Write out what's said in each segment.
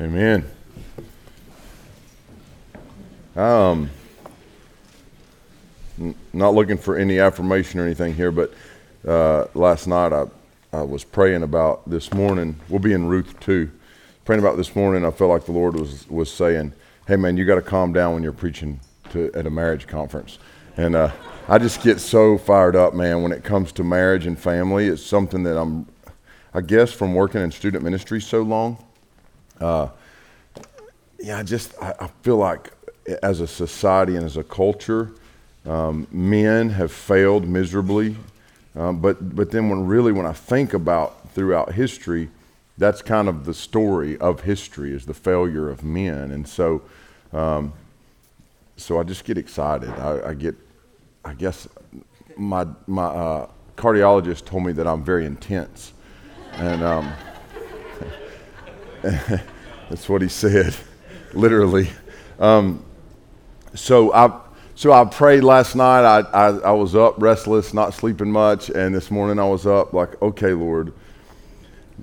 Amen. Um, not looking for any affirmation or anything here, but uh, last night I, I was praying about this morning. We'll be in Ruth 2. Praying about this morning, I felt like the Lord was, was saying, Hey, man, you got to calm down when you're preaching to, at a marriage conference. And uh, I just get so fired up, man, when it comes to marriage and family. It's something that I'm, I guess, from working in student ministry so long uh, yeah, I just I, I, feel like as a society and as a culture, um, men have failed miserably. Um, but but then when really when I think about throughout history, that's kind of the story of history is the failure of men, and so um, so I just get excited. I, I, get I guess my my uh, cardiologist told me that I'm very intense, and. That's what he said, literally. Um, so I so I prayed last night. I, I, I was up restless, not sleeping much, and this morning I was up like, okay, Lord,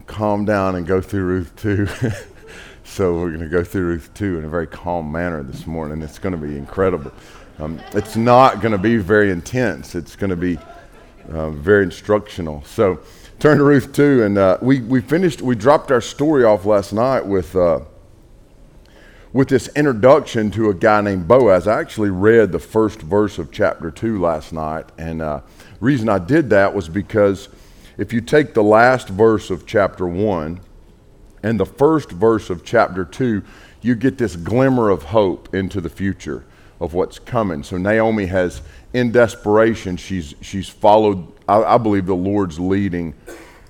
calm down and go through Ruth two. so we're going to go through Ruth two in a very calm manner this morning. It's going to be incredible. Um, it's not going to be very intense. It's going to be uh, very instructional. So turn to Ruth 2, and uh, we, we finished, we dropped our story off last night with, uh, with this introduction to a guy named Boaz. I actually read the first verse of chapter 2 last night, and uh, reason I did that was because if you take the last verse of chapter 1 and the first verse of chapter 2, you get this glimmer of hope into the future of what's coming. So Naomi has, in desperation, she's, she's followed I, I believe the Lord's leading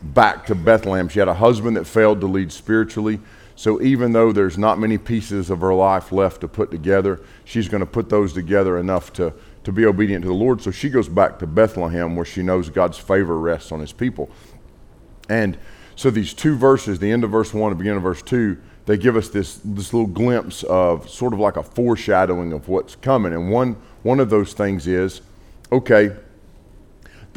back to Bethlehem. She had a husband that failed to lead spiritually. So even though there's not many pieces of her life left to put together, she's going to put those together enough to, to be obedient to the Lord. So she goes back to Bethlehem where she knows God's favor rests on his people. And so these two verses, the end of verse 1 and beginning of verse 2, they give us this, this little glimpse of sort of like a foreshadowing of what's coming. And one, one of those things is okay,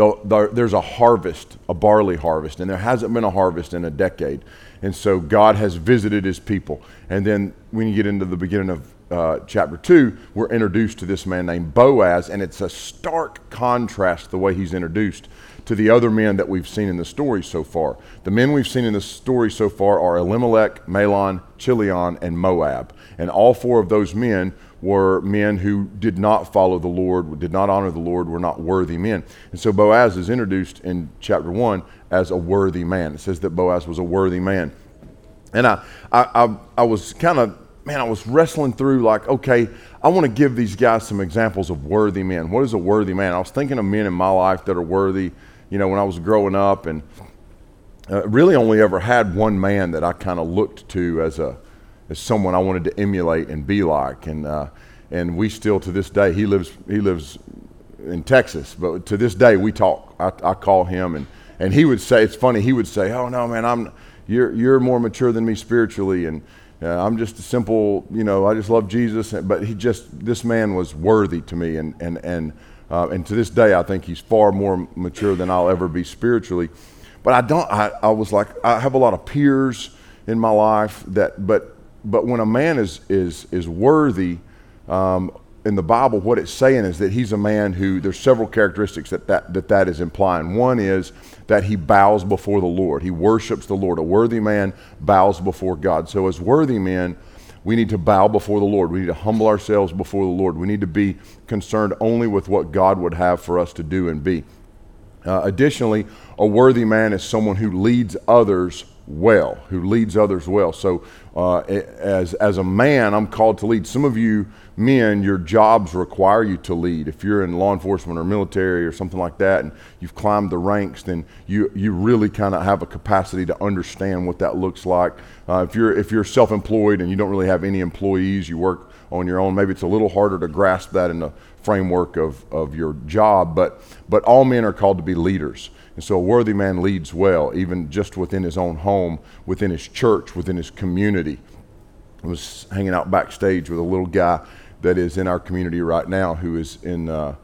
the, the, there's a harvest, a barley harvest, and there hasn't been a harvest in a decade. And so God has visited his people. And then when you get into the beginning of uh, chapter 2, we're introduced to this man named Boaz, and it's a stark contrast the way he's introduced to the other men that we've seen in the story so far. The men we've seen in the story so far are Elimelech, Mahlon, Chilion, and Moab. And all four of those men were men who did not follow the Lord, did not honor the Lord, were not worthy men. And so Boaz is introduced in chapter 1 as a worthy man. It says that Boaz was a worthy man. And I, I, I, I was kind of, man, I was wrestling through like, okay, I want to give these guys some examples of worthy men. What is a worthy man? I was thinking of men in my life that are worthy, you know, when I was growing up and uh, really only ever had one man that I kind of looked to as a, as someone I wanted to emulate and be like. And, uh, and we still, to this day, he lives, he lives in Texas, but to this day we talk. I, I call him and, and he would say, it's funny, he would say, oh no, man, I'm, you're, you're more mature than me spiritually. And uh, I'm just a simple, you know, I just love Jesus. But he just, this man was worthy to me. And, and, and, uh, and to this day, I think he's far more mature than I'll ever be spiritually. But I don't, I, I was like, I have a lot of peers in my life that, but but when a man is, is, is worthy, um, in the Bible, what it's saying is that he's a man who, there's several characteristics that that, that that is implying. One is that he bows before the Lord, he worships the Lord. A worthy man bows before God. So, as worthy men, we need to bow before the Lord. We need to humble ourselves before the Lord. We need to be concerned only with what God would have for us to do and be. Uh, additionally, a worthy man is someone who leads others well, who leads others well. So uh, as, as a man, I'm called to lead. Some of you men, your jobs require you to lead. If you're in law enforcement or military or something like that, and you've climbed the ranks, then you, you really kind of have a capacity to understand what that looks like. Uh, if you're, if you're self employed and you don't really have any employees, you work on your own, maybe it's a little harder to grasp that in the framework of, of your job, but, but all men are called to be leaders. And so a worthy man leads well, even just within his own home, within his church, within his community. I was hanging out backstage with a little guy that is in our community right now who is in, uh,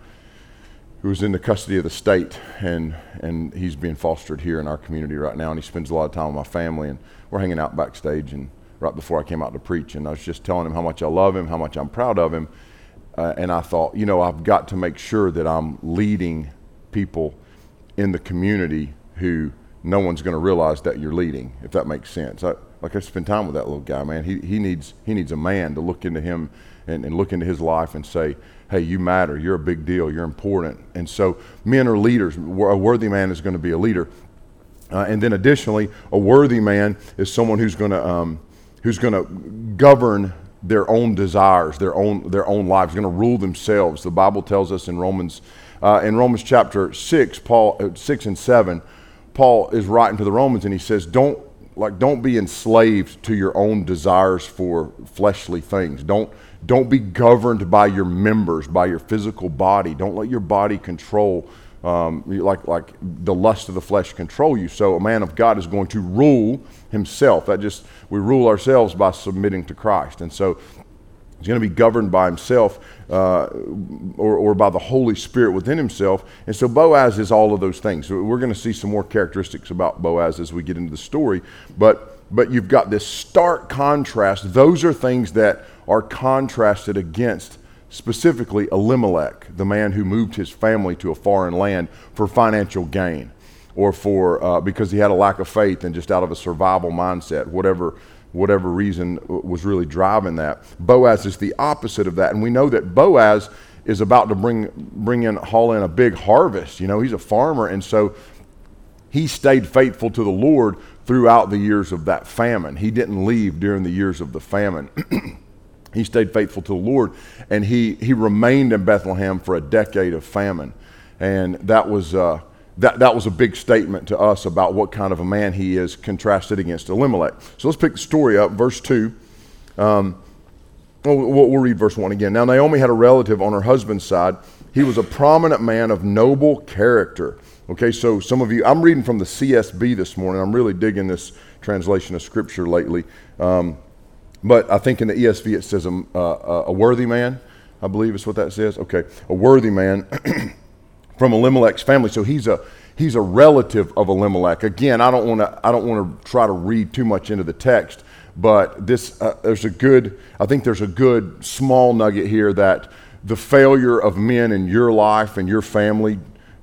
who is in the custody of the state, and, and he's being fostered here in our community right now. And he spends a lot of time with my family, and we're hanging out backstage. And right before I came out to preach, and I was just telling him how much I love him, how much I'm proud of him. Uh, and I thought, you know, I've got to make sure that I'm leading people in the community who no one's going to realize that you're leading, if that makes sense. I, like I spend time with that little guy, man. He, he, needs, he needs a man to look into him and, and look into his life and say, hey, you matter. You're a big deal. You're important. And so men are leaders. A worthy man is going to be a leader. Uh, and then additionally, a worthy man is someone who's going to, um, who's going to govern their own desires, their own, their own lives, going to rule themselves. The Bible tells us in Romans uh, in Romans chapter 6, Paul, uh, 6 and 7, Paul is writing to the Romans and he says, don't, like, don't be enslaved to your own desires for fleshly things. Don't, don't be governed by your members, by your physical body. Don't let your body control, um, like, like the lust of the flesh control you. So a man of God is going to rule himself. That just, we rule ourselves by submitting to Christ. And so He's going to be governed by himself uh, or, or by the Holy Spirit within himself. And so Boaz is all of those things. So we're going to see some more characteristics about Boaz as we get into the story. But, but you've got this stark contrast. Those are things that are contrasted against specifically Elimelech, the man who moved his family to a foreign land for financial gain or for uh, because he had a lack of faith and just out of a survival mindset, whatever whatever reason was really driving that. Boaz is the opposite of that. And we know that Boaz is about to bring, bring in, haul in a big harvest. You know, he's a farmer. And so he stayed faithful to the Lord throughout the years of that famine. He didn't leave during the years of the famine. he stayed faithful to the Lord. And he, he remained in Bethlehem for a decade of famine. And that was. Uh, that, that was a big statement to us about what kind of a man he is contrasted against Elimelech. So let's pick the story up, verse 2. Um, we'll, we'll read verse 1 again. Now, Naomi had a relative on her husband's side. He was a prominent man of noble character. Okay, so some of you, I'm reading from the CSB this morning. I'm really digging this translation of scripture lately. Um, but I think in the ESV it says a, a, a worthy man, I believe is what that says. Okay, a worthy man. from Elimelech's family. So he's a he's a relative of Elimelech. Again, I don't want to I don't want to try to read too much into the text, but this uh, there's a good I think there's a good small nugget here that the failure of men in your life and your family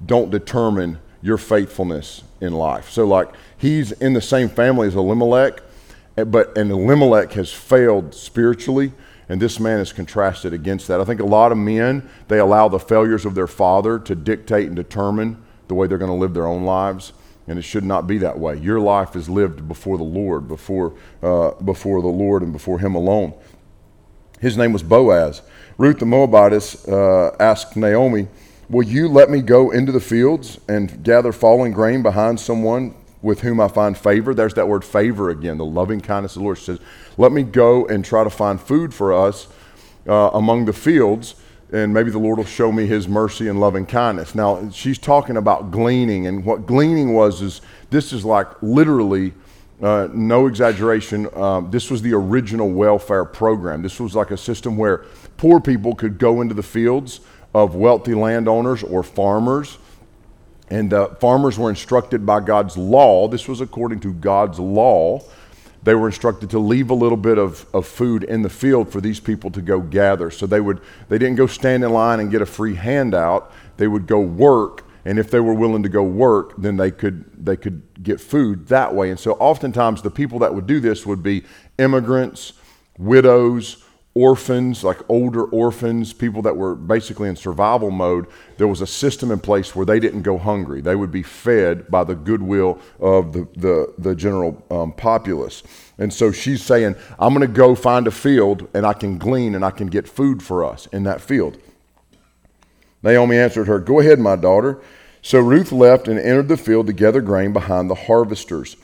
don't determine your faithfulness in life. So like he's in the same family as Elimelech, eh, but and Elimelech has failed spiritually and this man is contrasted against that. I think a lot of men, they allow the failures of their father to dictate and determine the way they're going to live their own lives. And it should not be that way. Your life is lived before the Lord, before, uh, before the Lord and before Him alone. His name was Boaz. Ruth the Moabitess uh, asked Naomi, Will you let me go into the fields and gather fallen grain behind someone with whom I find favor. There's that word favor again, the loving kindness of the Lord. She says, Let me go and try to find food for us uh, among the fields, and maybe the Lord will show me his mercy and loving kindness. Now, she's talking about gleaning, and what gleaning was is this is like literally. Uh, no exaggeration, um, this was the original welfare program. This was like a system where poor people could go into the fields of wealthy landowners or farmers and the farmers were instructed by God's law. This was according to God's law. They were instructed to leave a little bit of, of food in the field for these people to go gather. So they would they didn't go stand in line and get a free handout. They would go work, and if they were willing to go work, then they could they could get food that way. And so oftentimes the people that would do this would be immigrants, widows, orphans, like older orphans, people that were basically in survival mode, there was a system in place where they didn't go hungry. They would be fed by the goodwill of the, the, the general um, populace. And so she's saying, I'm going to go find a field and I can glean and I can get food for us in that field. Naomi answered her, Go ahead, my daughter. So Ruth left and entered the field to gather grain behind the harvesters.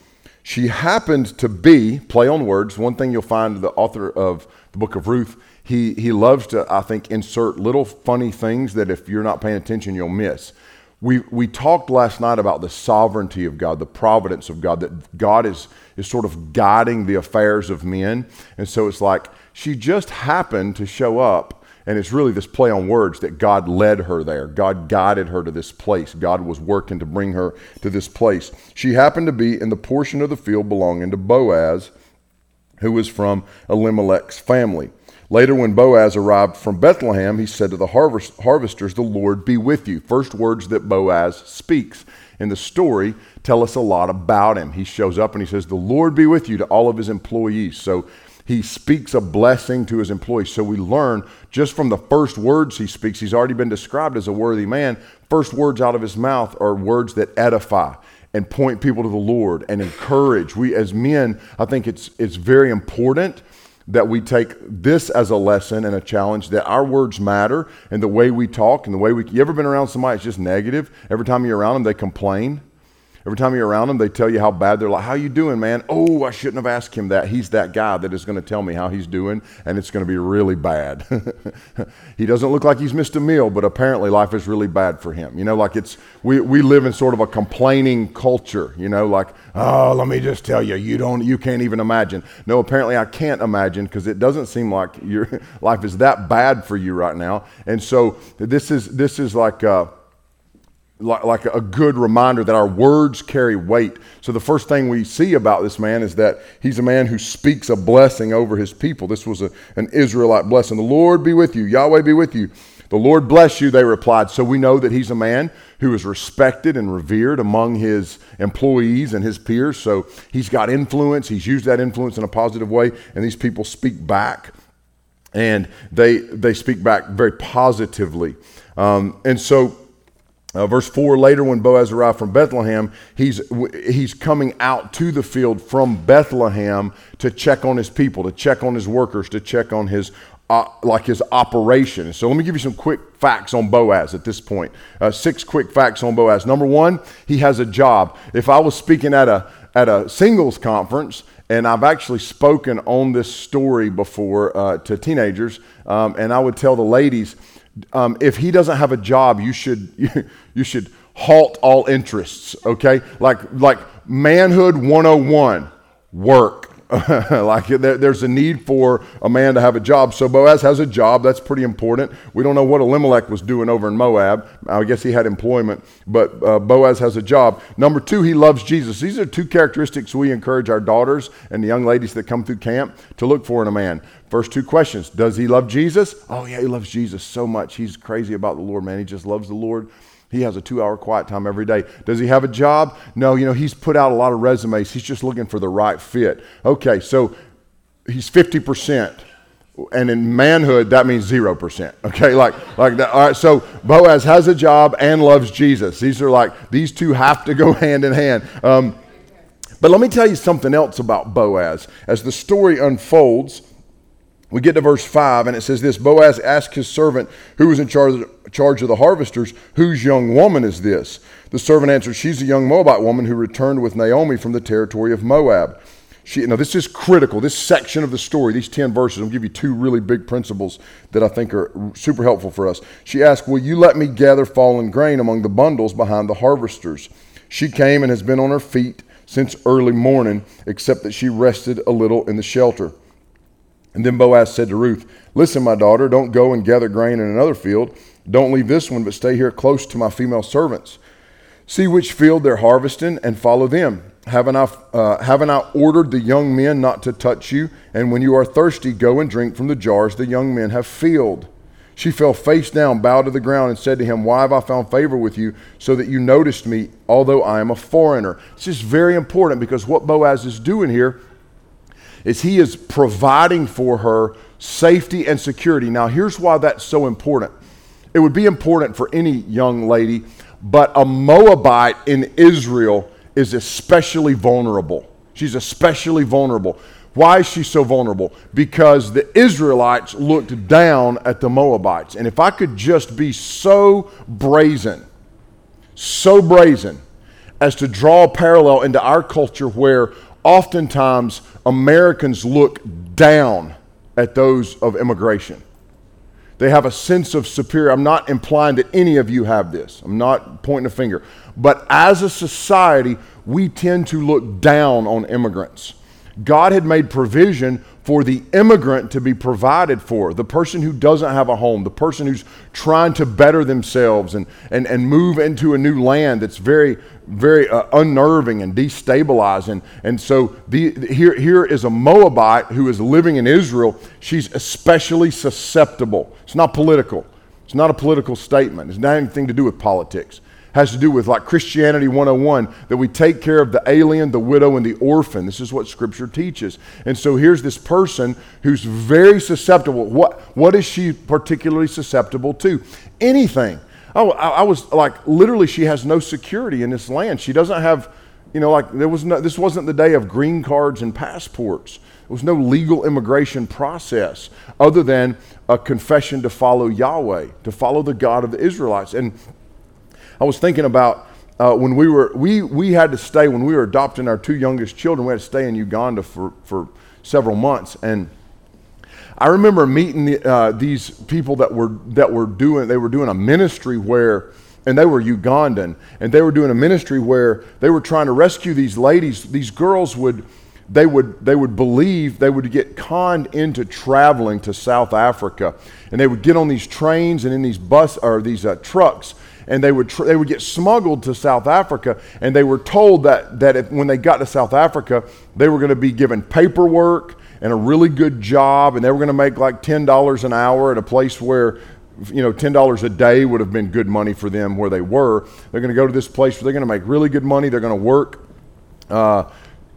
She happened to be, play on words, one thing you'll find the author of the book of Ruth, he, he loves to, I think, insert little funny things that if you're not paying attention, you'll miss. We, we talked last night about the sovereignty of God, the providence of God, that God is, is sort of guiding the affairs of men. And so it's like she just happened to show up and it's really this play on words that God led her there. God guided her to this place. God was working to bring her to this place. She happened to be in the portion of the field belonging to Boaz, who was from Elimelech's family. Later, when Boaz arrived from Bethlehem, he said to the harvest, harvesters, The Lord be with you. First words that Boaz speaks in the story tell us a lot about him. He shows up and he says, The Lord be with you to all of his employees. So he speaks a blessing to his employees. So we learn just from the first words he speaks, he's already been described as a worthy man. First words out of his mouth are words that edify and point people to the Lord and encourage. We as men, I think it's it's very important that we take this as a lesson and a challenge that our words matter and the way we talk and the way we you ever been around somebody that's just negative? Every time you're around them they complain. Every time you're around them, they tell you how bad they're like. How you doing, man? Oh, I shouldn't have asked him that. He's that guy that is going to tell me how he's doing, and it's going to be really bad. he doesn't look like he's missed a meal, but apparently life is really bad for him. You know, like it's we, we live in sort of a complaining culture. You know, like oh, let me just tell you, you don't, you can't even imagine. No, apparently I can't imagine because it doesn't seem like your life is that bad for you right now. And so this is this is like. Uh, like, like a good reminder that our words carry weight. So, the first thing we see about this man is that he's a man who speaks a blessing over his people. This was a, an Israelite blessing. The Lord be with you, Yahweh be with you. The Lord bless you, they replied. So, we know that he's a man who is respected and revered among his employees and his peers. So, he's got influence. He's used that influence in a positive way, and these people speak back. And they, they speak back very positively. Um, and so, uh, verse 4 later, when Boaz arrived from Bethlehem, he's, he's coming out to the field from Bethlehem to check on his people, to check on his workers, to check on his uh, like his operation. So let me give you some quick facts on Boaz at this point. Uh, six quick facts on Boaz. Number one, he has a job. If I was speaking at a at a singles conference, and I've actually spoken on this story before uh, to teenagers, um, and I would tell the ladies um, if he doesn't have a job, you should you, you should halt all interests. Okay, like like manhood 101, work. like there, there's a need for a man to have a job. So Boaz has a job. That's pretty important. We don't know what Elimelech was doing over in Moab. I guess he had employment, but uh, Boaz has a job. Number two, he loves Jesus. These are two characteristics we encourage our daughters and the young ladies that come through camp to look for in a man. First two questions Does he love Jesus? Oh, yeah, he loves Jesus so much. He's crazy about the Lord, man. He just loves the Lord. He has a two hour quiet time every day. Does he have a job? No, you know, he's put out a lot of resumes. He's just looking for the right fit. Okay, so he's 50%. And in manhood, that means 0%. Okay, like, like that. All right, so Boaz has a job and loves Jesus. These are like, these two have to go hand in hand. Um, but let me tell you something else about Boaz. As the story unfolds, we get to verse 5, and it says this Boaz asked his servant who was in charge of, the, harvesters, Whose young woman is this? The servant answered, She's a young Moabite woman who returned with Naomi from the territory of Moab. She, now, this is critical. This section of the story, these 10 verses, I'll give you two really big principles that I think are super helpful for us. She asked, Will you let me gather fallen grain among the bundles behind the harvesters? She came and has been on her feet since early morning, except that she rested a little in the shelter. And then Boaz said to Ruth, Listen, my daughter, don't go and gather grain in another field. Don't leave this one, but stay here close to my female servants. See which field they're harvesting and follow them. Haven't I, uh, haven't I ordered the young men not to touch you? And when you are thirsty, go and drink from the jars the young men have filled. She fell face down, bowed to the ground, and said to him, Why have I found favor with you, so that you noticed me, although I am a foreigner? This is very important because what Boaz is doing here is he is providing for her safety and security. Now, here's why that's so important. It would be important for any young lady, but a Moabite in Israel is especially vulnerable. She's especially vulnerable. Why is she so vulnerable? Because the Israelites looked down at the Moabites. And if I could just be so brazen, so brazen, as to draw a parallel into our culture where oftentimes Americans look down at those of immigration. They have a sense of superior. I'm not implying that any of you have this. I'm not pointing a finger. But as a society, we tend to look down on immigrants. God had made provision for the immigrant to be provided for, the person who doesn't have a home, the person who's trying to better themselves and, and, and move into a new land that's very, very uh, unnerving and destabilizing. And so the, here, here is a Moabite who is living in Israel. She's especially susceptible. It's not political, it's not a political statement, it's not anything to do with politics It has to do with like Christianity 101 that we take care of the alien, the widow, and the orphan. This is what Scripture teaches. And so here's this person who's very susceptible. What, what is she particularly susceptible to? Anything. Oh, I, I was like, literally, she has no security in this land. She doesn't have, you know, like, there was no, this wasn't the day of green cards and passports. There was no legal immigration process other than a confession to follow Yahweh, to follow the God of the Israelites. And I was thinking about uh, when we were, we, we had to stay, when we were adopting our two youngest children, we had to stay in Uganda for, for several months. And I remember meeting the, uh, these people that were, that were doing, they were doing a ministry where, and they were Ugandan, and they were doing a ministry where they were trying to rescue these ladies. These girls would, they would, they would believe they would get conned into traveling to South Africa, and they would get on these trains and in these bus or these uh, trucks, and they would, tr- they would get smuggled to South Africa. And they were told that, that if, when they got to South Africa, they were going to be given paperwork and a really good job, and they were going to make like $10 an hour at a place where you know, $10 a day would have been good money for them where they were. They're going to go to this place where they're going to make really good money. They're going to work uh,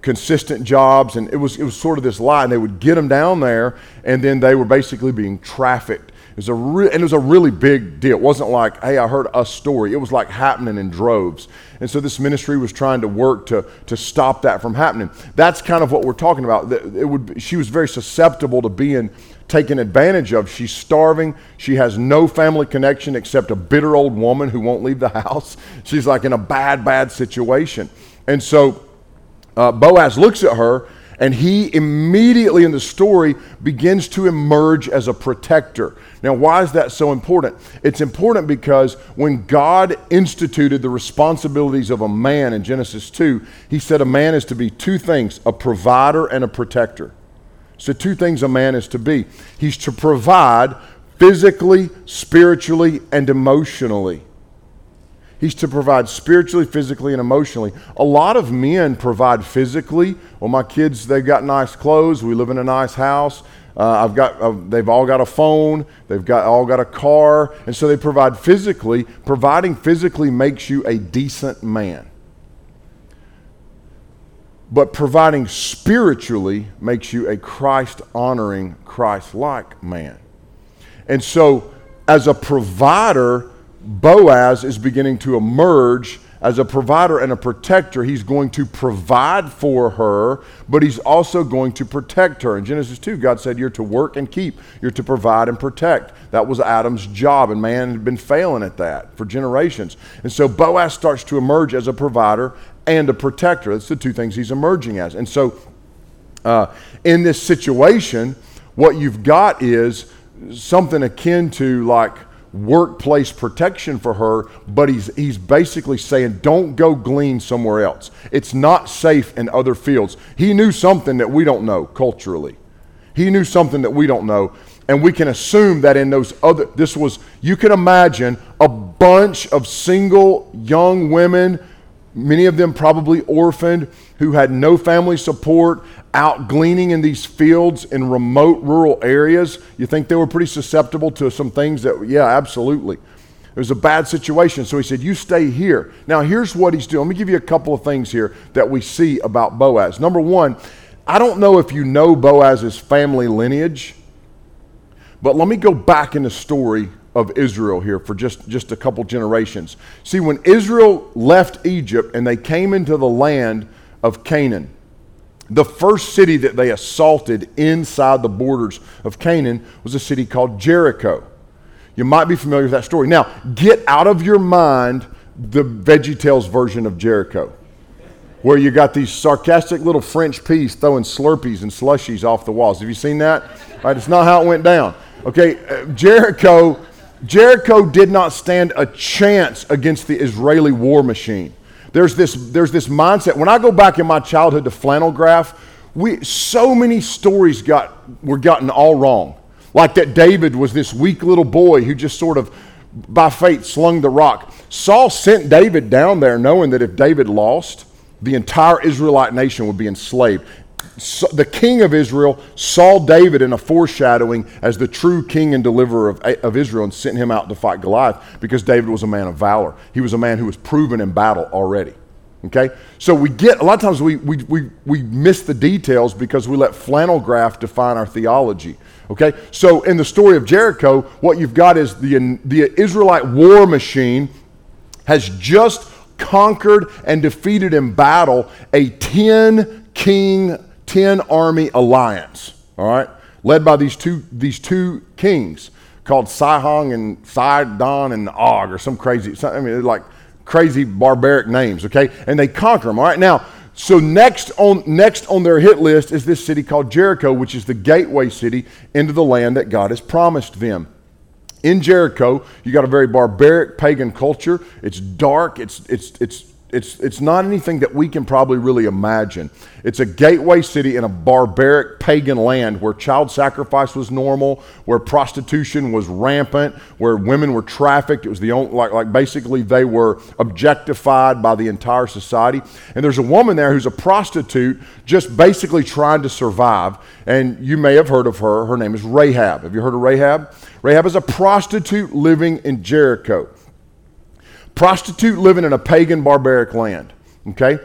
consistent jobs. And it was, it was sort of this lie. And they would get them down there, and then they were basically being trafficked it was a re- and it was a really big deal. It wasn't like, hey, I heard a story. It was like happening in droves. And so this ministry was trying to work to, to stop that from happening. That's kind of what we're talking about. It would, she was very susceptible to being taken advantage of. She's starving. She has no family connection except a bitter old woman who won't leave the house. She's like in a bad, bad situation. And so uh, Boaz looks at her and he immediately in the story begins to emerge as a protector. Now, why is that so important? It's important because when God instituted the responsibilities of a man in Genesis 2, he said a man is to be two things a provider and a protector. So, two things a man is to be he's to provide physically, spiritually, and emotionally. He's to provide spiritually, physically, and emotionally. A lot of men provide physically. Well, my kids, they've got nice clothes. We live in a nice house. Uh, I've got, uh, they've all got a phone. They've got, all got a car. And so they provide physically. Providing physically makes you a decent man. But providing spiritually makes you a Christ honoring, Christ like man. And so, as a provider, Boaz is beginning to emerge as a provider and a protector. He's going to provide for her, but he's also going to protect her. In Genesis 2, God said, You're to work and keep, you're to provide and protect. That was Adam's job, and man had been failing at that for generations. And so Boaz starts to emerge as a provider and a protector. That's the two things he's emerging as. And so uh, in this situation, what you've got is something akin to like, workplace protection for her, but he's, he's basically saying, don't go glean somewhere else. It's not safe in other fields. He knew something that we don't know culturally. He knew something that we don't know. And we can assume that in those other, this was, you can imagine a bunch of single young women, many of them probably orphaned, who had no family support out gleaning in these fields in remote rural areas, you think they were pretty susceptible to some things that, yeah, absolutely. It was a bad situation. So he said, You stay here. Now, here's what he's doing. Let me give you a couple of things here that we see about Boaz. Number one, I don't know if you know Boaz's family lineage. But let me go back in the story of Israel here for just, just a couple generations. See, when Israel left Egypt and they came into the land of Canaan, the first city that they assaulted inside the borders of Canaan was a city called Jericho. You might be familiar with that story. Now, get out of your mind the VeggieTales version of Jericho, where you got these sarcastic little French peas throwing Slurpees and slushies off the walls. Have you seen that? Right, it's not how it went down. Okay, uh, Jericho, Jericho did not stand a chance against the Israeli war machine. There's this, there's this mindset. When I go back in my childhood to flannel graph, we, so many stories got, were gotten all wrong. Like that David was this weak little boy who just sort of, by fate, slung the rock. Saul sent David down there knowing that if David lost, the entire Israelite nation would be enslaved. The king of Israel saw David in a foreshadowing as the true king and deliverer of, eh, of Israel and sent him out to fight Goliath because David was a man of valor. He was a man who was proven in battle already. Okay? So we get, a lot of times we, we, we, we miss the details because we let flannel graph define our theology. Okay? So in the story of Jericho, what you've got is the, the Israelite war machine has just conquered and defeated in battle a 10 king 10 army alliance, all right, led by these two, these two kings called Sihon and Sidon and Og or some crazy, I mean, like crazy barbaric names, okay? And they conquer them, all right? Now, so next on, next on their hit list is this city called Jericho, which is the gateway city into the land that God has promised them. In Jericho, you got a very barbaric pagan culture. It's dark, it's, it's, it's it's, it's not anything that we can probably really imagine. It's a gateway city in a barbaric pagan land where child sacrifice was normal, where prostitution was rampant, where women were trafficked. It was the only, like, like basically they were objectified by the entire society. And there's a woman there who's a prostitute just basically trying to survive. And you may have heard of her. Her name is Rahab. Have you heard of Rahab? Rahab is a prostitute living in Jericho prostitute living in a pagan, barbaric land. Okay?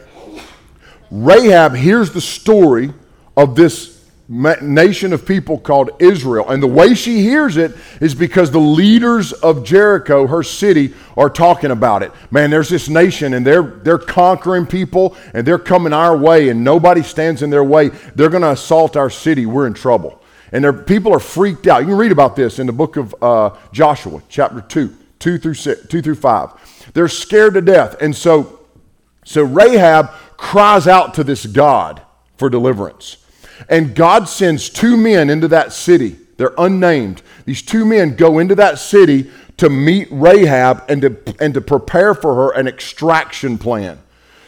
Rahab hears the story of this nation of people called Israel. And the way she hears it is because the leaders of Jericho, her city, are talking about it. Man, there's this nation and they're they're conquering people and they're coming our way and nobody stands in their way. They're going to assault our city. We're in trouble. And their people are freaked out. You can read about this in the book of uh, Joshua, chapter 2, 2 through, 6, 2 through 5. They're scared to death. And so, so Rahab cries out to this God for deliverance. And God sends two men into that city. They're unnamed. These two men go into that city to meet Rahab and to, and to prepare for her an extraction plan.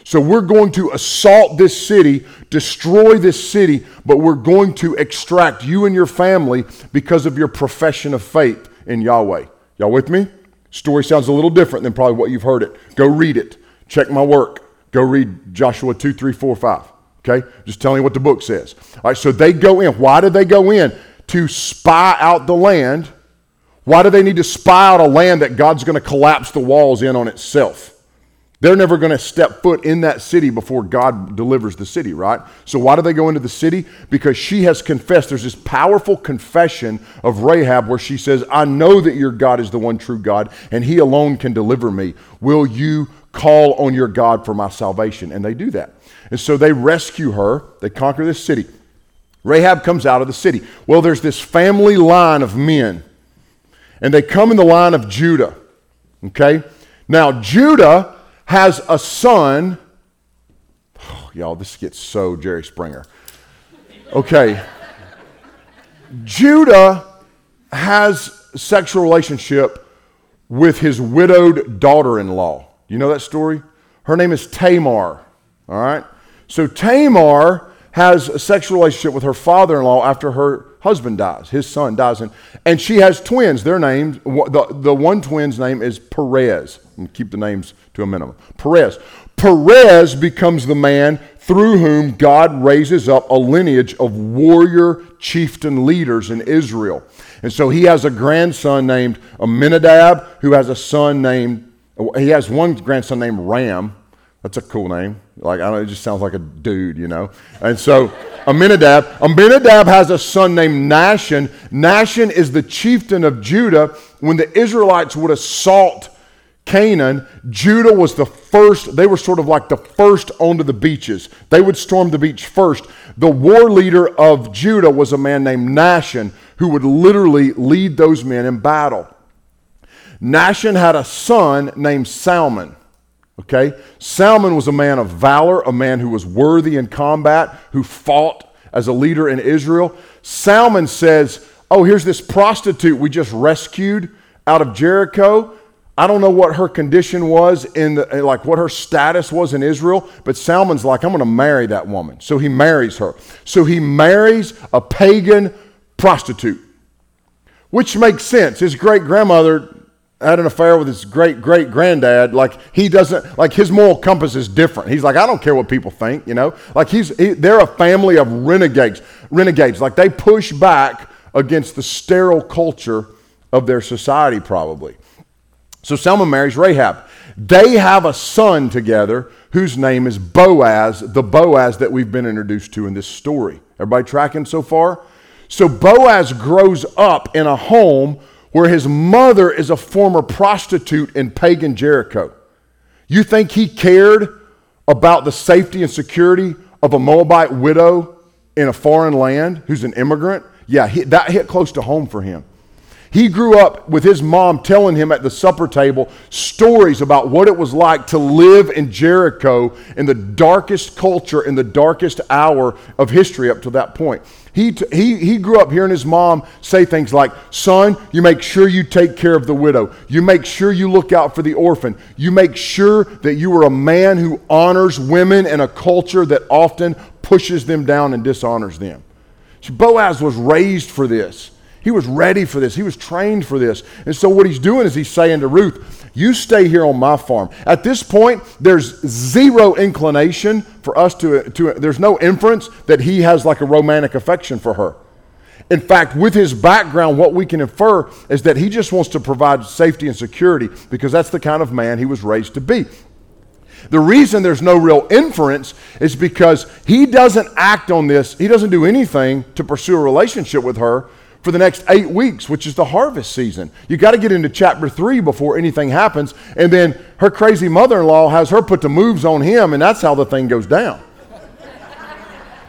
So we're going to assault this city, destroy this city, but we're going to extract you and your family because of your profession of faith in Yahweh. Y'all with me? Story sounds a little different than probably what you've heard it. Go read it. Check my work. Go read Joshua 2, 3, 4, 5. Okay? Just telling you what the book says. All right, so they go in. Why did they go in? To spy out the land. Why do they need to spy out a land that God's going to collapse the walls in on itself? They're never going to step foot in that city before God delivers the city, right? So, why do they go into the city? Because she has confessed. There's this powerful confession of Rahab where she says, I know that your God is the one true God, and he alone can deliver me. Will you call on your God for my salvation? And they do that. And so they rescue her, they conquer this city. Rahab comes out of the city. Well, there's this family line of men, and they come in the line of Judah. Okay? Now, Judah has a son. Oh, y'all, this gets so Jerry Springer. Okay. Judah has sexual relationship with his widowed daughter-in-law. You know that story? Her name is Tamar. All right? So Tamar has a sexual relationship with her father-in-law after her husband dies. His son dies. And, and she has twins. Their names, the, the one twin's name is Perez. And keep the names to a minimum. Perez. Perez becomes the man through whom God raises up a lineage of warrior chieftain leaders in Israel. And so he has a grandson named Amminadab, who has a son named, he has one grandson named Ram, That's a cool name. Like, I don't know, it just sounds like a dude, you know? And so, Aminadab, Aminadab has a son named Nahshon. Nahshon is the chieftain of Judah. When the Israelites would assault Canaan, Judah was the first, they were sort of like the first onto the beaches. They would storm the beach first. The war leader of Judah was a man named Nahshon who would literally lead those men in battle. Nahshon had a son named Salmon. Okay? Salmon was a man of valor, a man who was worthy in combat, who fought as a leader in Israel. Salmon says, Oh, here's this prostitute we just rescued out of Jericho. I don't know what her condition was in the, eh, like what her status was in Israel, but Salmon's like, I'm going to marry that woman. So he marries her. So he marries a pagan prostitute, which makes sense. His great grandmother had an affair with his great great granddad. Like he doesn't like his moral compass is different. He's like, I don't care what people think, you know. Like he's he, they're a family of renegades. Renegades. Like they push back against the sterile culture of their society, probably. So Selma marries Rahab. They have a son together whose name is Boaz, the Boaz that we've been introduced to in this story. Everybody tracking so far? So Boaz grows up in a home where his mother is a former prostitute in pagan Jericho. You think he cared about the safety and security of a Moabite widow in a foreign land who's an immigrant? Yeah, he, that hit close to home for him. He grew up with his mom telling him at the supper table stories about what it was like to live in Jericho in the darkest culture, in the darkest hour of history up to that point. He, t- he, he grew up hearing his mom say things like, Son, you make sure you take care of the widow. You make sure you look out for the orphan. You make sure that you are a man who honors women in a culture that often pushes them down and dishonors them. So Boaz was raised for this. He was ready for this. He was trained for this. And so what he's doing is he's saying to Ruth, You stay here on my farm. At this point, there's zero inclination for us to, to there's no inference that he has like a romantic affection for her. In fact, with his background, what we can infer is that he just wants to provide safety and security because that's the kind of man he was raised to be. The reason there's no real inference is because he doesn't act on this, he doesn't do anything to pursue a relationship with her for the next eight weeks, which is the harvest season. You got to get into chapter three before anything happens. And then her crazy mother in law has her put the moves on him, and that's how the thing goes down.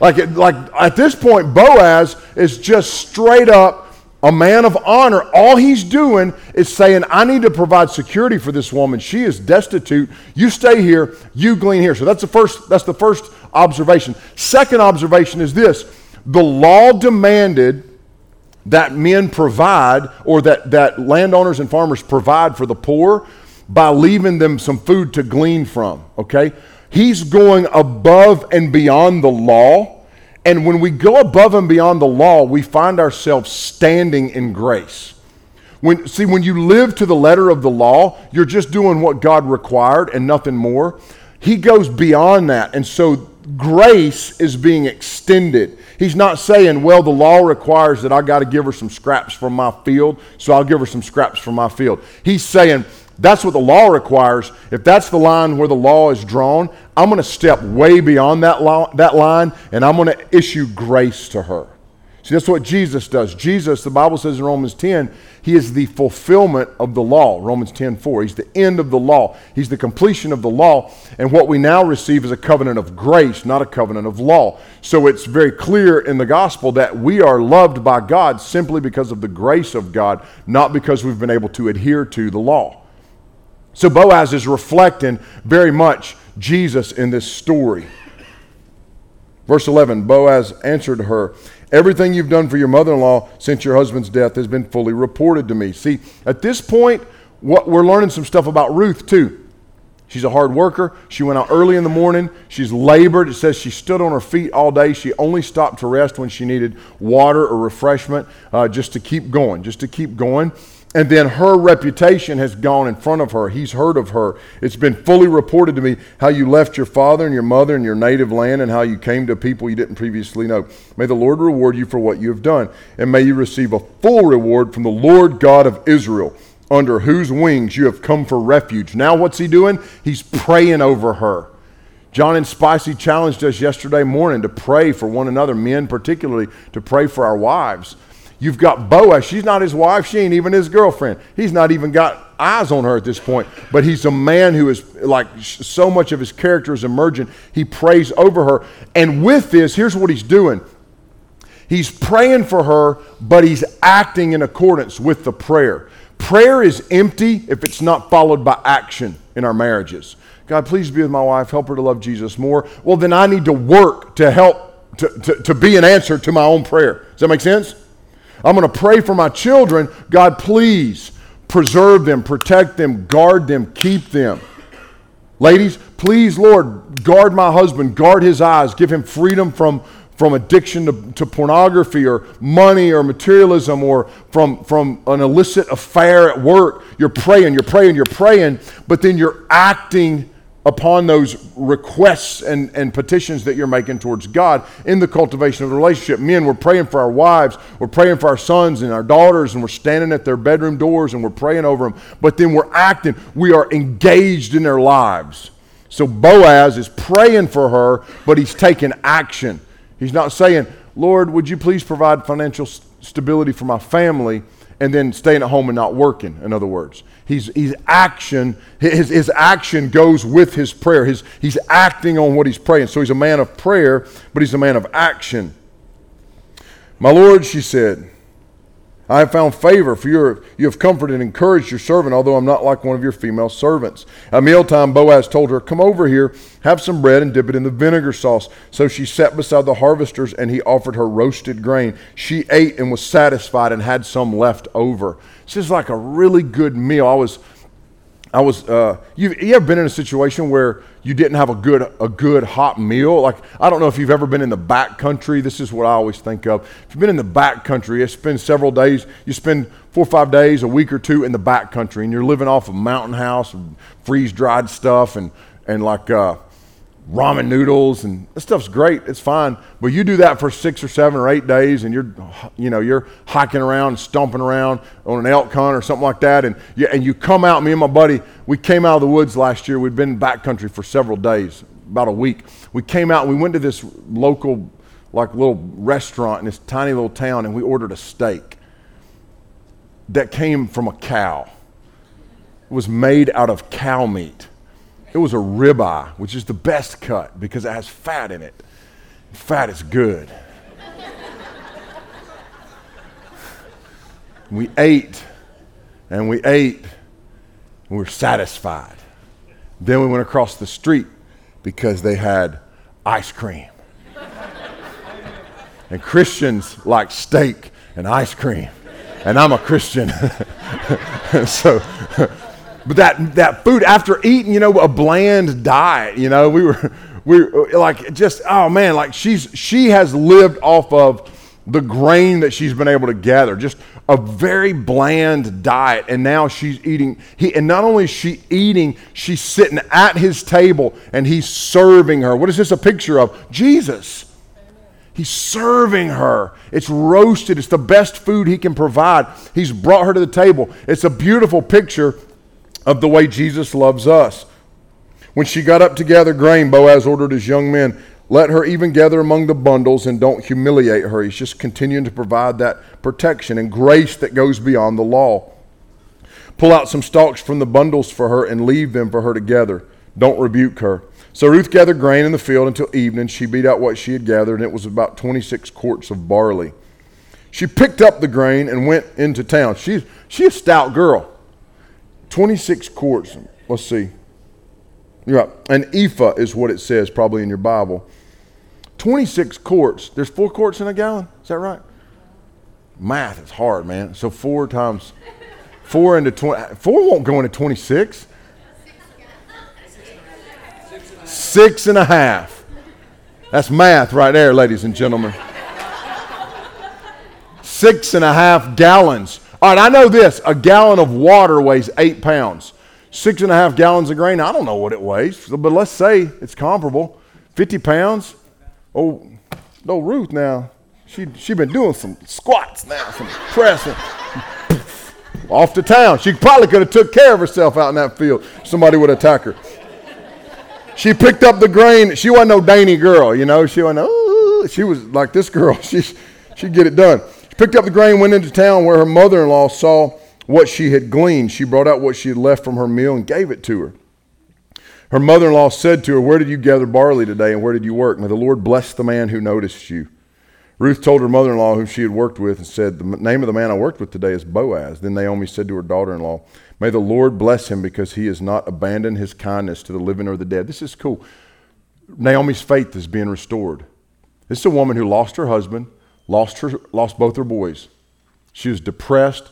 like, it, like at this point, Boaz is just straight up a man of honor. All he's doing is saying, I need to provide security for this woman. She is destitute. You stay here, you glean here. So that's the first, that's the first observation. Second observation is this the law demanded that men provide or that, that landowners and farmers provide for the poor by leaving them some food to glean from, okay? He's going above and beyond the law. And when we go above and beyond the law, we find ourselves standing in grace. When, see, when you live to the letter of the law, you're just doing what God required and nothing more. He goes beyond that. And so grace is being extended. He's not saying, well, the law requires that I got to give her some scraps from my field, so I'll give her some scraps from my field. He's saying, that's what the law requires. If that's the line where the law is drawn, I'm going to step way beyond that, law, that line and I'm going to issue grace to her. See, that's what Jesus does. Jesus, the Bible says in Romans 10, he is the fulfillment of the law. Romans 10 4. He's the end of the law. He's the completion of the law. And what we now receive is a covenant of grace, not a covenant of law. So it's very clear in the gospel that we are loved by God simply because of the grace of God, not because we've been able to adhere to the law. So Boaz is reflecting very much Jesus in this story. Verse 11 Boaz answered her, Everything you've done for your mother in law since your husband's death has been fully reported to me. See, at this point, what, we're learning some stuff about Ruth, too. She's a hard worker. She went out early in the morning. She's labored. It says she stood on her feet all day. She only stopped to rest when she needed water or refreshment, uh, just to keep going, just to keep going. And then her reputation has gone in front of her. He's heard of her. It's been fully reported to me how you left your father and your mother and your native land and how you came to people you didn't previously know. May the Lord reward you for what you have done. And may you receive a full reward from the Lord God of Israel, under whose wings you have come for refuge. Now, what's he doing? He's praying over her. John and Spicy challenged us yesterday morning to pray for one another, men particularly, to pray for our wives. You've got Boaz. She's not his wife. She ain't even his girlfriend. He's not even got eyes on her at this point. But he's a man who is like so much of his character is emergent. He prays over her. And with this, here's what he's doing he's praying for her, but he's acting in accordance with the prayer. Prayer is empty if it's not followed by action in our marriages. God, please be with my wife, help her to love Jesus more. Well, then I need to work to help to, to, to be an answer to my own prayer. Does that make sense? I'm going to pray for my children. God, please preserve them, protect them, guard them, keep them. Ladies, please, Lord, guard my husband, guard his eyes, give him freedom from, from addiction to, to pornography or money or materialism or from, from an illicit affair at work. You're praying, you're praying, you're praying, but then you're acting upon those requests and, and petitions that you're making towards God in the cultivation of the relationship. Men, we're praying for our wives, we're praying for our sons and our daughters, and we're standing at their bedroom doors and we're praying over them. But then we're acting, we are engaged in their lives. So Boaz is praying for her, but he's taking action. He's not saying, Lord, would you please provide financial stability for my family? And then staying at home and not working, in other words. He's, he's action, his, his action goes with his prayer. His, he's acting on what he's praying. So he's a man of prayer, but he's a man of action. My Lord, she said, I have found favor, for your, you have comforted and encouraged your servant, although I'm not like one of your female servants. At mealtime, Boaz told her, Come over here, have some bread, and dip it in the vinegar sauce. So she sat beside the harvesters, and he offered her roasted grain. She ate and was satisfied and had some left over. This is like a really good meal. I was I was, uh, you, you ever been in a situation where you didn't have a good, a good hot meal? Like, I don't know if you've ever been in the back country. This is what I always think of. If you've been in the back country, you spend several days, you spend four or five days, a week or two in the back country, and you're living off a mountain house and freeze dried stuff and, and like, uh, ramen noodles and this stuff's great it's fine. But you do that for six or seven or eight days and you're you know you're hiking around stomping around on an elk hunt or something like that and you, and you come out me and my buddy we came out of the woods last year. We'd been backcountry for several days about a week. We came out and we went to this local like little restaurant in this tiny little town and we ordered a steak that came from a cow. It was made out of cow meat it was a ribeye, which is the best cut because it has fat in it. Fat is good. we ate and we ate and we were satisfied. Then we went across the street because they had ice cream. and Christians like steak and ice cream. And I'm a Christian. so but that, that food, after eating, you know, a bland diet, you know, we were, we were like, just, oh man, like she's, she has lived off of the grain that she's been able to gather, just a very bland diet. And now she's eating, he, and not only is she eating, she's sitting at his table and he's serving her. What is this a picture of? Jesus. He's serving her. It's roasted. It's the best food he can provide. He's brought her to the table. It's a beautiful picture of the way Jesus loves us. When she got up to gather grain, Boaz ordered his young men, let her even gather among the bundles and don't humiliate her. He's just continuing to provide that protection and grace that goes beyond the law. Pull out some stalks from the bundles for her and leave them for her to gather. Don't rebuke her. So Ruth gathered grain in the field until evening. She beat out what she had gathered, and it was about 26 quarts of barley. She picked up the grain and went into town. She's, she's a stout girl. 26 quarts. Let's see. Yeah, an ephah is what it says probably in your Bible. 26 quarts. There's four quarts in a gallon. Is that right? Math is hard, man. So four times four into 20. Four won't go into 26. Six and a half. That's math right there, ladies and gentlemen. Six and a half gallons all right, I know this a gallon of water weighs eight pounds. Six and a half gallons of grain, I don't know what it weighs, but let's say it's comparable. 50 pounds. Oh, no, Ruth now, she she been doing some squats now, some pressing. Off to town. She probably could have took care of herself out in that field. Somebody would attack her. she picked up the grain. She wasn't no dainty girl, you know. She wasn't, oh, she was like this girl. She, she'd get it done. Picked up the grain, went into town where her mother in law saw what she had gleaned. She brought out what she had left from her meal and gave it to her. Her mother in law said to her, Where did you gather barley today and where did you work? May the Lord bless the man who noticed you. Ruth told her mother in law, whom she had worked with, and said, The name of the man I worked with today is Boaz. Then Naomi said to her daughter in law, May the Lord bless him because he has not abandoned his kindness to the living or the dead. This is cool. Naomi's faith is being restored. This is a woman who lost her husband, lost, her, lost both her boys. She was depressed,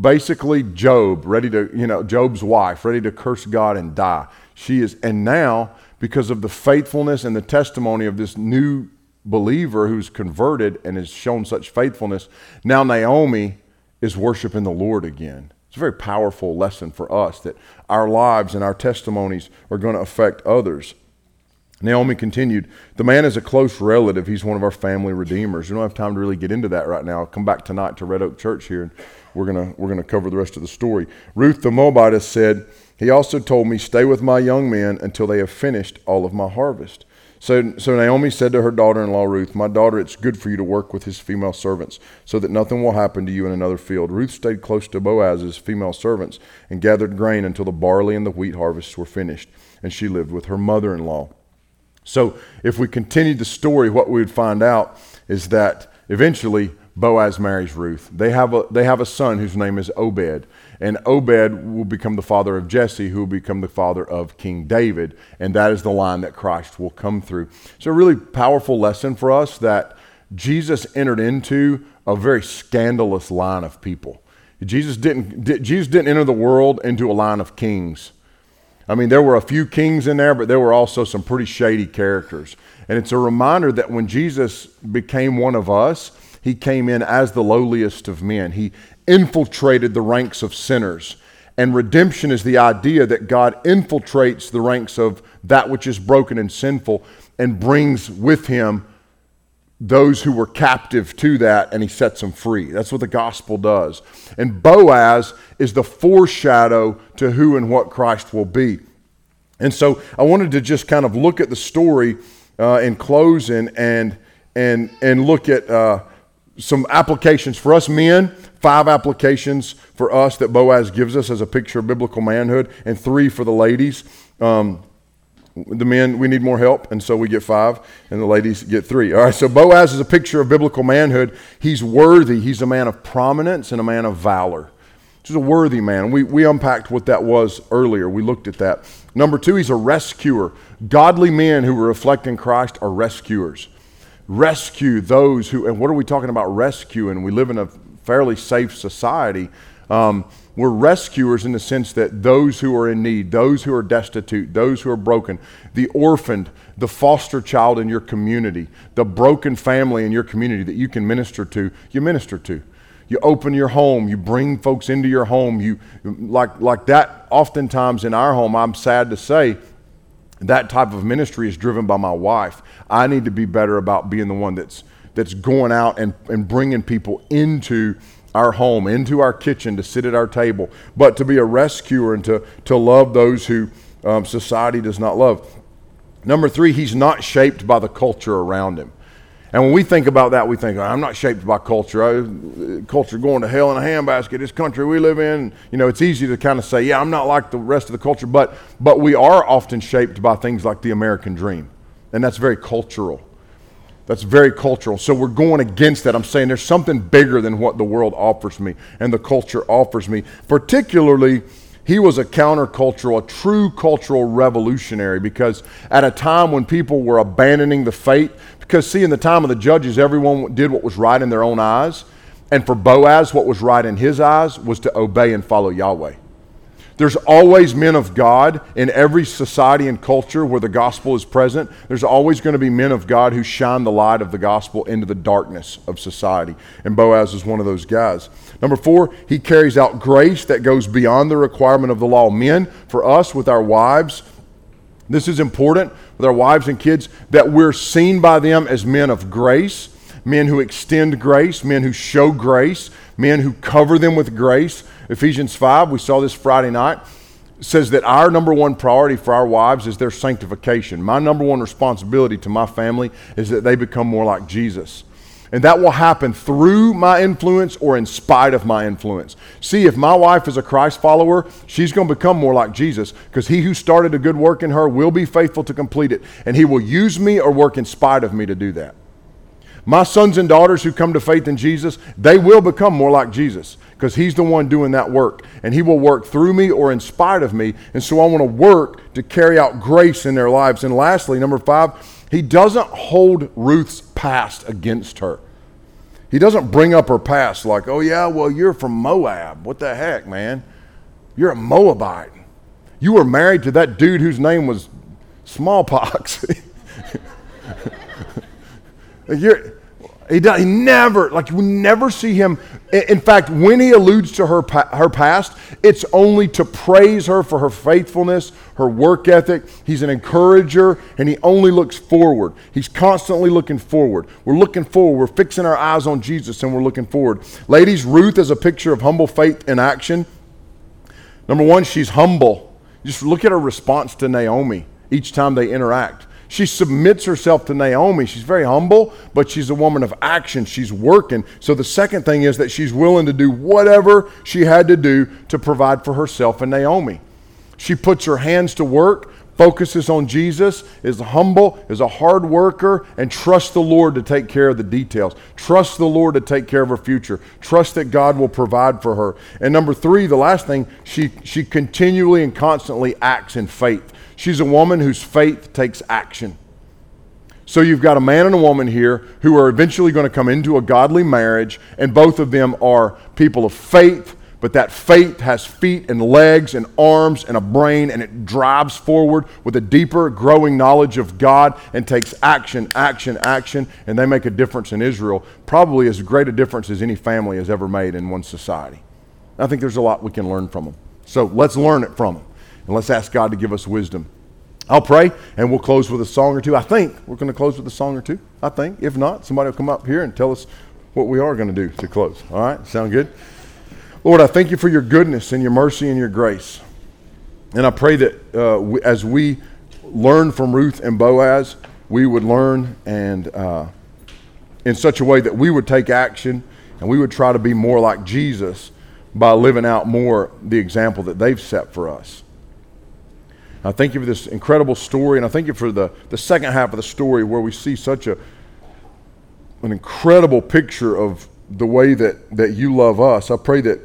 basically Job, ready to, you know, Job's wife, ready to curse God and die. She is, and now, because of the faithfulness and the testimony of this new believer who's converted and has shown such faithfulness, now Naomi is worshiping the Lord again. It's a very powerful lesson for us that our lives and our testimonies are going to affect others. Naomi continued, The man is a close relative. He's one of our family redeemers. We don't have time to really get into that right now. I'll come back tonight to Red Oak Church here, and we're going we're gonna cover the rest of the story. Ruth the Moabitess said, he also told me, Stay with my young men until they have finished all of my harvest. So, so Naomi said to her daughter in law Ruth, My daughter, it's good for you to work with his female servants, so that nothing will happen to you in another field. Ruth stayed close to Boaz's female servants and gathered grain until the barley and the wheat harvests were finished, and she lived with her mother in law. So, if we continued the story, what we would find out is that eventually Boaz marries Ruth. They have a, they have a son whose name is Obed. And Obed will become the father of Jesse, who will become the father of King David. And that is the line that Christ will come through. So, a really powerful lesson for us that Jesus entered into a very scandalous line of people. Jesus didn't, Jesus didn't enter the world into a line of kings. I mean, there were a few kings in there, but there were also some pretty shady characters. And it's a reminder that when Jesus became one of us, he came in as the lowliest of men. He infiltrated the ranks of sinners. And redemption is the idea that God infiltrates the ranks of that which is broken and sinful and brings with him those who were captive to that and he sets them free. That's what the gospel does. And Boaz is the foreshadow to who and what Christ will be. And so I wanted to just kind of look at the story uh, in closing and, and, and look at uh, some applications for us men, five applications for us that Boaz gives us as a picture of biblical manhood, and three for the ladies. Um, the men, we need more help, and so we get five, and the ladies get three. All right, so Boaz is a picture of biblical manhood. He's worthy, he's a man of prominence and a man of valor. He's a worthy man. We, we unpacked what that was earlier. We looked at that. Number two, he's a rescuer. Godly men who reflect in Christ are rescuers rescue those who, and what are we talking about rescuing? We live in a fairly safe society. Um, we're rescuers in the sense that those who are in need, those who are destitute, those who are broken, the orphaned, the foster child in your community, the broken family in your community that you can minister to, you minister to. You open your home, you bring folks into your home. You like like that oftentimes in our home, I'm sad to say, that type of ministry is driven by my wife. I need to be better about being the one that's that's going out and, and bringing people into our home, into our kitchen to sit at our table, but to be a rescuer and to, to love those who um, society does not love. Number three, he's not shaped by the culture around him. And when we think about that, we think, I'm not shaped by culture. I, culture going to hell in a handbasket. This country we live in, you know, it's easy to kind of say, yeah, I'm not like the rest of the culture. But, but we are often shaped by things like the American dream. And that's very cultural. That's very cultural. So we're going against that. I'm saying there's something bigger than what the world offers me and the culture offers me. Particularly, he was a countercultural, a true cultural revolutionary because at a time when people were abandoning the faith, because, see, in the time of the judges, everyone did what was right in their own eyes. And for Boaz, what was right in his eyes was to obey and follow Yahweh. There's always men of God in every society and culture where the gospel is present. There's always going to be men of God who shine the light of the gospel into the darkness of society. And Boaz is one of those guys. Number four, he carries out grace that goes beyond the requirement of the law. Men, for us with our wives, this is important with our wives and kids that we're seen by them as men of grace, men who extend grace, men who show grace, men who cover them with grace. Ephesians 5, we saw this Friday night. says that our number one priority for our wives is their sanctification. My number one responsibility to my family is that they become more like Jesus. And that will happen through my influence or in spite of my influence. See, if my wife is a Christ follower, she's going to become more like Jesus because he who started a good work in her will be faithful to complete it. And he will use me or work in spite of me to do that. My sons and daughters who come to faith in Jesus, they will become more like Jesus because he's the one doing that work. And he will work through me or in spite of me. And so I want to work to carry out grace in their lives. And lastly, number five, he doesn't hold Ruth's past against her. He doesn't bring up her past like, oh, yeah, well, you're from Moab. What the heck, man? You're a Moabite. You were married to that dude whose name was smallpox. you're, he, does, he never, like, we never see him. In fact, when he alludes to her, her past, it's only to praise her for her faithfulness, her work ethic. He's an encourager, and he only looks forward. He's constantly looking forward. We're looking forward. We're fixing our eyes on Jesus, and we're looking forward. Ladies, Ruth is a picture of humble faith in action. Number one, she's humble. Just look at her response to Naomi each time they interact. She submits herself to Naomi. She's very humble, but she's a woman of action. She's working. So the second thing is that she's willing to do whatever she had to do to provide for herself and Naomi. She puts her hands to work, focuses on Jesus, is humble, is a hard worker, and trusts the Lord to take care of the details. Trust the Lord to take care of her future. Trust that God will provide for her. And number three, the last thing, she, she continually and constantly acts in faith. She's a woman whose faith takes action. So you've got a man and a woman here who are eventually going to come into a godly marriage, and both of them are people of faith, but that faith has feet and legs and arms and a brain, and it drives forward with a deeper, growing knowledge of God and takes action, action, action, and they make a difference in Israel, probably as great a difference as any family has ever made in one society. I think there's a lot we can learn from them. So let's learn it from them. And let's ask God to give us wisdom. I'll pray and we'll close with a song or two. I think we're going to close with a song or two. I think. If not, somebody will come up here and tell us what we are going to do to close. All right? Sound good? Lord, I thank you for your goodness and your mercy and your grace. And I pray that uh, we, as we learn from Ruth and Boaz, we would learn and uh, in such a way that we would take action and we would try to be more like Jesus by living out more the example that they've set for us. I thank you for this incredible story, and I thank you for the, the second half of the story where we see such a, an incredible picture of the way that, that you love us. I pray that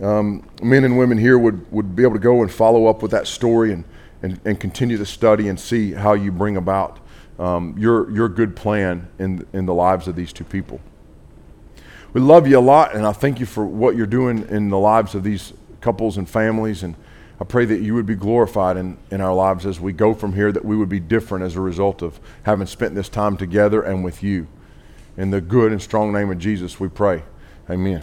um, men and women here would, would be able to go and follow up with that story and, and, and continue to study and see how you bring about um, your, your good plan in, in the lives of these two people. We love you a lot, and I thank you for what you're doing in the lives of these couples and families. And I pray that you would be glorified in, in our lives as we go from here, that we would be different as a result of having spent this time together and with you. In the good and strong name of Jesus, we pray. Amen.